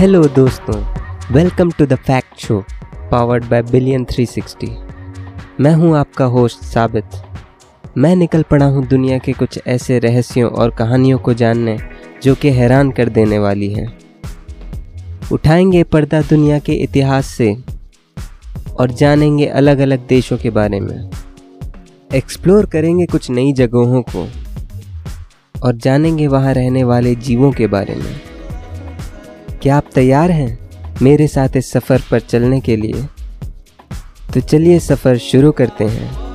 Hello दोस्तों. Welcome to the fact show powered by billion 360 मैं हूँ आपका होस्ट साबित. मैं निकल पड़ा हूँ दुनिया के कुछ ऐसे रहस्यों और कहानियों को जानने जो कि हैरान कर देने वाली हैं. उठाएँगे पर्दा दुनिया के इतिहास से और जानेंगे अलग अलग देशों के बारे में. एक्सप्लोर करेंगे कुछ नई जगहों को और जानेंगे वहाँ रहने वाले जीवों के बारे में. क्या आप तैयार हैं मेरे साथ इस सफ़र पर चलने के लिए? तो चलिए सफ़र शुरू करते हैं।